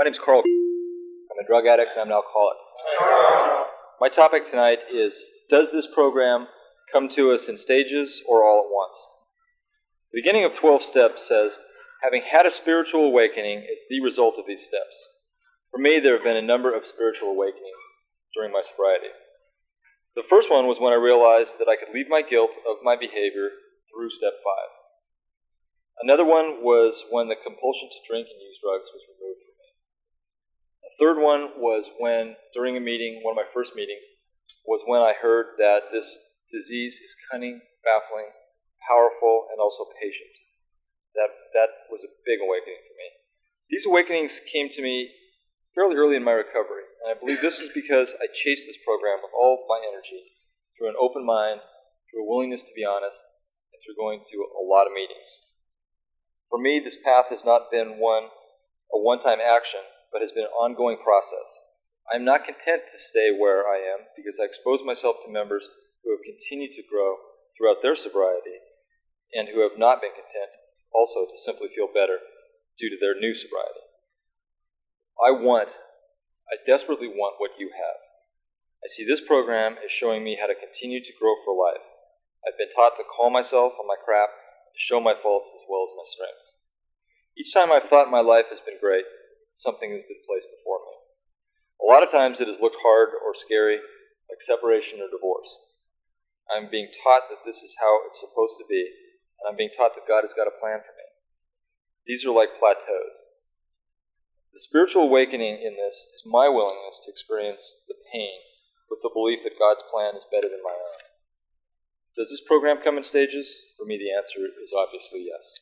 My name's Carl. I'm a drug addict and I'm an alcoholic. My topic tonight is Does this program come to us in stages or all at once? The beginning of 12 steps says, Having had a spiritual awakening is the result of these steps. For me, there have been a number of spiritual awakenings during my sobriety. The first one was when I realized that I could leave my guilt of my behavior through step five. Another one was when the compulsion to drink and use drugs was removed from me. A third one was when, during a meeting, one of my first meetings, was when I heard that this disease is cunning, baffling, powerful, and also patient. That, that was a big awakening for me. These awakenings came to me fairly early in my recovery, and I believe this was because I chased this program with all my energy through an open mind, through a willingness to be honest, and through going to a lot of meetings. For me, this path has not been one a one-time action, but has been an ongoing process. I am not content to stay where I am because I expose myself to members who have continued to grow throughout their sobriety and who have not been content also to simply feel better due to their new sobriety. I want, I desperately want what you have. I see this program as showing me how to continue to grow for life. I've been taught to call myself on my crap, to show my faults as well as my strengths. Each time I've thought my life has been great, something has been placed before me. A lot of times it has looked hard or scary, like separation or divorce. I'm being taught that this is how it's supposed to be, and I'm being taught that God has got a plan for me. These are like plateaus. The spiritual awakening in this is my willingness to experience the pain with the belief that God's plan is better than my own. Does this program come in stages? For me, the answer is obviously yes.